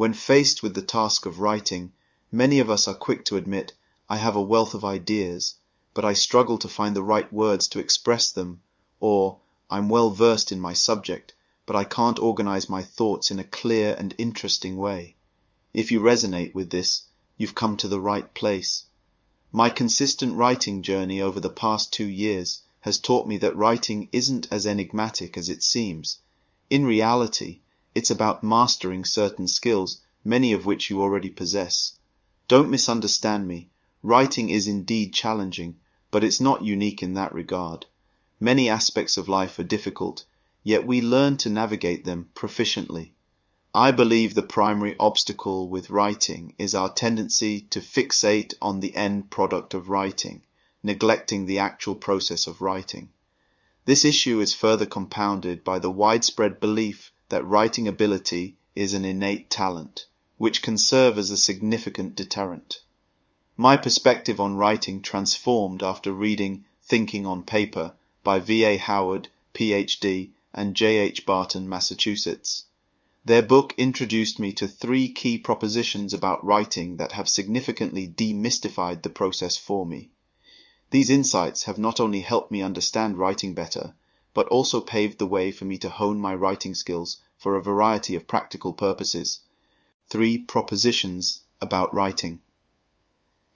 When faced with the task of writing, many of us are quick to admit, I have a wealth of ideas, but I struggle to find the right words to express them, or I'm well versed in my subject, but I can't organize my thoughts in a clear and interesting way. If you resonate with this, you've come to the right place. My consistent writing journey over the past two years has taught me that writing isn't as enigmatic as it seems. In reality, it's about mastering certain skills, many of which you already possess. Don't misunderstand me. Writing is indeed challenging, but it's not unique in that regard. Many aspects of life are difficult, yet we learn to navigate them proficiently. I believe the primary obstacle with writing is our tendency to fixate on the end product of writing neglecting the actual process of writing. This issue is further compounded by the widespread belief that writing ability is an innate talent, which can serve as a significant deterrent. My perspective on writing transformed after reading Thinking on Paper by V. A. Howard, Ph.D., and J. H. Barton, Massachusetts. Their book introduced me to three key propositions about writing that have significantly demystified the process for me. These insights have not only helped me understand writing better, but also paved the way for me to hone my writing skills for a variety of practical purposes. Three propositions about writing.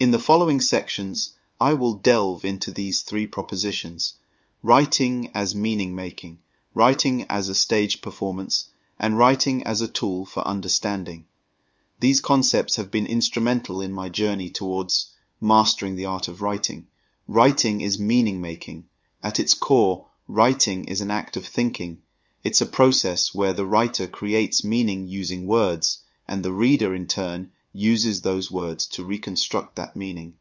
In the following sections, I will delve into these three propositions writing as meaning making, writing as a stage performance, and writing as a tool for understanding. These concepts have been instrumental in my journey towards mastering the art of writing. Writing is meaning making. At its core, writing is an act of thinking. It's a process where the writer creates meaning using words, and the reader in turn uses those words to reconstruct that meaning.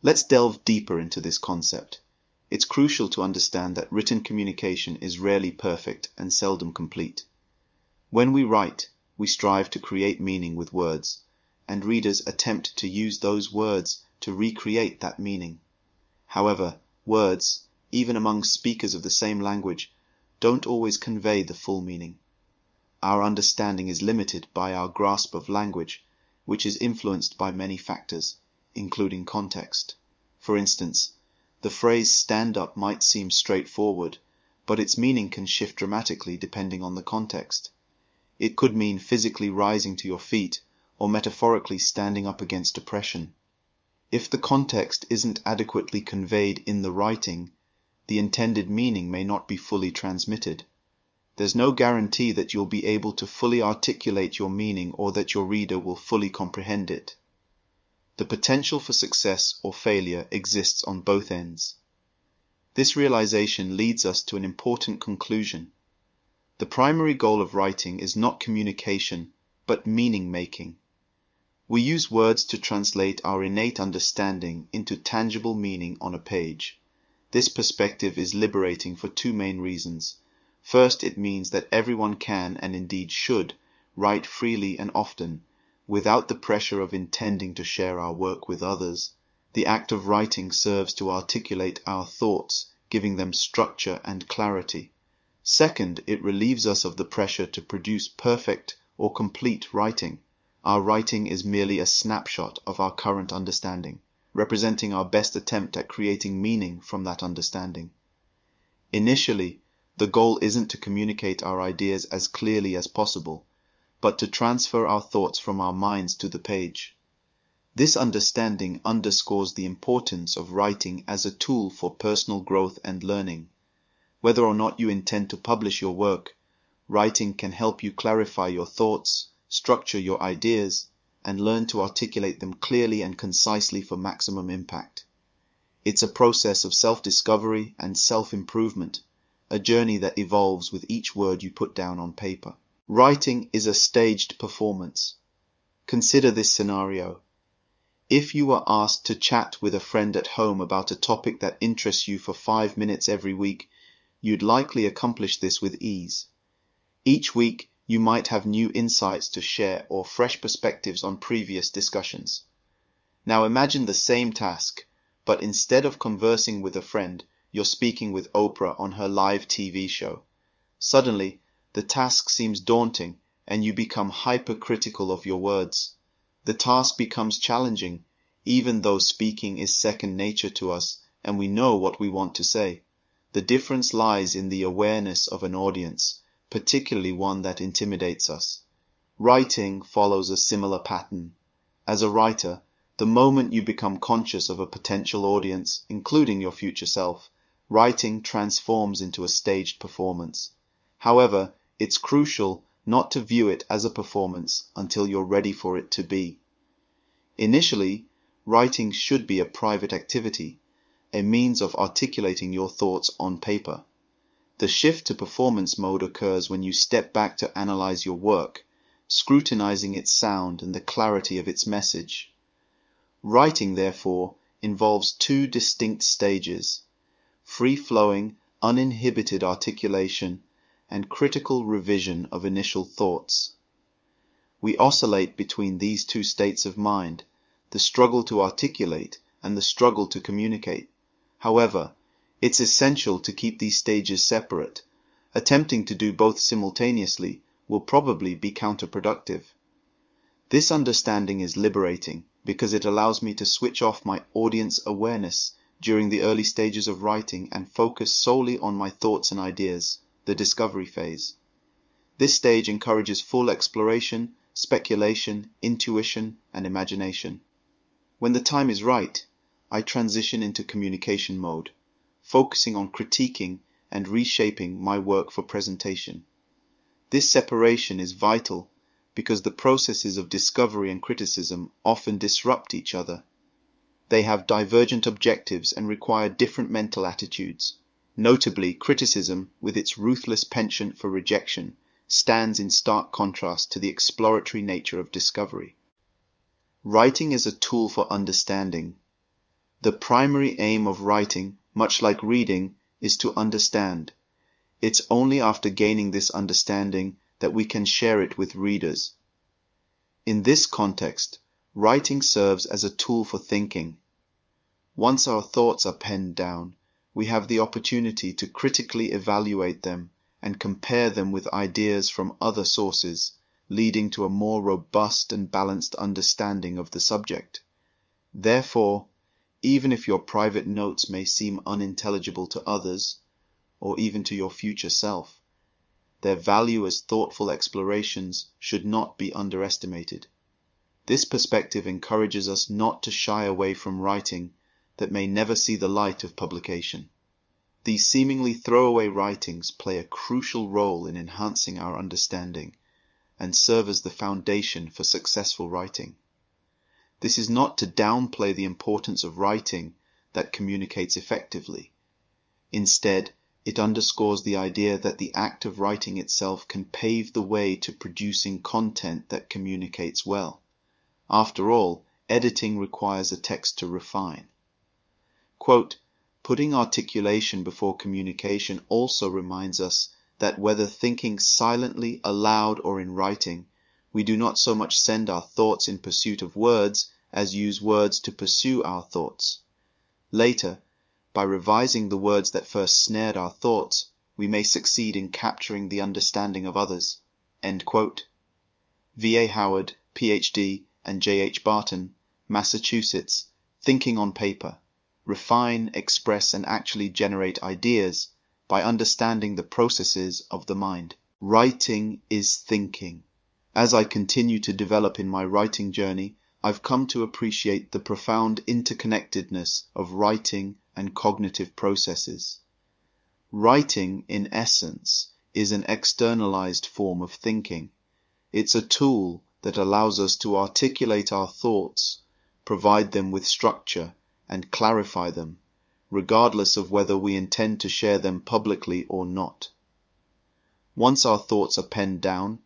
Let's delve deeper into this concept. It's crucial to understand that written communication is rarely perfect and seldom complete. When we write, we strive to create meaning with words, and readers attempt to use those words to recreate that meaning. However, words, even among speakers of the same language, don't always convey the full meaning. Our understanding is limited by our grasp of language, which is influenced by many factors, including context. For instance, the phrase stand up might seem straightforward, but its meaning can shift dramatically depending on the context. It could mean physically rising to your feet, or metaphorically standing up against oppression. If the context isn't adequately conveyed in the writing, the intended meaning may not be fully transmitted. There's no guarantee that you'll be able to fully articulate your meaning or that your reader will fully comprehend it. The potential for success or failure exists on both ends. This realization leads us to an important conclusion. The primary goal of writing is not communication, but meaning making. We use words to translate our innate understanding into tangible meaning on a page. This perspective is liberating for two main reasons. First, it means that everyone can, and indeed should, write freely and often, without the pressure of intending to share our work with others. The act of writing serves to articulate our thoughts, giving them structure and clarity. Second, it relieves us of the pressure to produce perfect or complete writing. Our writing is merely a snapshot of our current understanding, representing our best attempt at creating meaning from that understanding. Initially, the goal isn't to communicate our ideas as clearly as possible, but to transfer our thoughts from our minds to the page. This understanding underscores the importance of writing as a tool for personal growth and learning. Whether or not you intend to publish your work, writing can help you clarify your thoughts, structure your ideas, and learn to articulate them clearly and concisely for maximum impact. It's a process of self-discovery and self-improvement, a journey that evolves with each word you put down on paper. Writing is a staged performance. Consider this scenario. If you were asked to chat with a friend at home about a topic that interests you for five minutes every week, you'd likely accomplish this with ease. Each week, you might have new insights to share or fresh perspectives on previous discussions. Now imagine the same task, but instead of conversing with a friend, you're speaking with Oprah on her live TV show. Suddenly, the task seems daunting and you become hypercritical of your words. The task becomes challenging, even though speaking is second nature to us and we know what we want to say. The difference lies in the awareness of an audience, particularly one that intimidates us. Writing follows a similar pattern. As a writer, the moment you become conscious of a potential audience, including your future self, writing transforms into a staged performance. However, it's crucial not to view it as a performance until you're ready for it to be. Initially, writing should be a private activity, a means of articulating your thoughts on paper. The shift to performance mode occurs when you step back to analyze your work, scrutinizing its sound and the clarity of its message. Writing, therefore, involves two distinct stages free flowing, uninhibited articulation and critical revision of initial thoughts. We oscillate between these two states of mind, the struggle to articulate and the struggle to communicate. However, it's essential to keep these stages separate. Attempting to do both simultaneously will probably be counterproductive. This understanding is liberating because it allows me to switch off my audience awareness during the early stages of writing and focus solely on my thoughts and ideas, the discovery phase. This stage encourages full exploration, speculation, intuition, and imagination. When the time is right, I transition into communication mode, focusing on critiquing and reshaping my work for presentation. This separation is vital because the processes of discovery and criticism often disrupt each other. They have divergent objectives and require different mental attitudes. Notably, criticism, with its ruthless penchant for rejection, stands in stark contrast to the exploratory nature of discovery. Writing is a tool for understanding. The primary aim of writing, much like reading, is to understand. It's only after gaining this understanding that we can share it with readers. In this context, writing serves as a tool for thinking. Once our thoughts are penned down, we have the opportunity to critically evaluate them and compare them with ideas from other sources, leading to a more robust and balanced understanding of the subject. Therefore, even if your private notes may seem unintelligible to others, or even to your future self, their value as thoughtful explorations should not be underestimated. This perspective encourages us not to shy away from writing that may never see the light of publication. These seemingly throwaway writings play a crucial role in enhancing our understanding and serve as the foundation for successful writing. This is not to downplay the importance of writing that communicates effectively. Instead, it underscores the idea that the act of writing itself can pave the way to producing content that communicates well. After all, editing requires a text to refine. Putting articulation before communication also reminds us that whether thinking silently, aloud, or in writing, we do not so much send our thoughts in pursuit of words as use words to pursue our thoughts. Later, by revising the words that first snared our thoughts, we may succeed in capturing the understanding of others. V. A. Howard, Ph.D., and J. H. Barton, Massachusetts, Thinking on Paper. Refine, express, and actually generate ideas by understanding the processes of the mind. Writing is thinking. As I continue to develop in my writing journey, I've come to appreciate the profound interconnectedness of writing and cognitive processes. Writing, in essence, is an externalized form of thinking. It's a tool that allows us to articulate our thoughts, provide them with structure, and clarify them, regardless of whether we intend to share them publicly or not. Once our thoughts are penned down,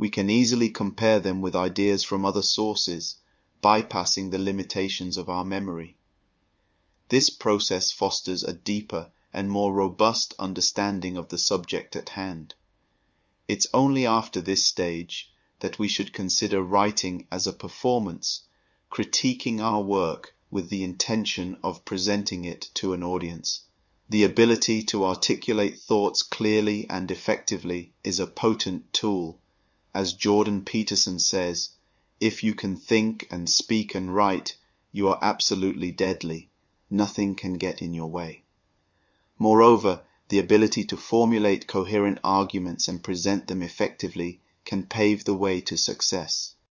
we can easily compare them with ideas from other sources, bypassing the limitations of our memory. This process fosters a deeper and more robust understanding of the subject at hand. It's only after this stage that we should consider writing as a performance, critiquing our work with the intention of presenting it to an audience. The ability to articulate thoughts clearly and effectively is a potent tool, As Jordan Peterson says, if you can think and speak and write, you are absolutely deadly. Nothing can get in your way. Moreover, the ability to formulate coherent arguments and present them effectively can pave the way to success.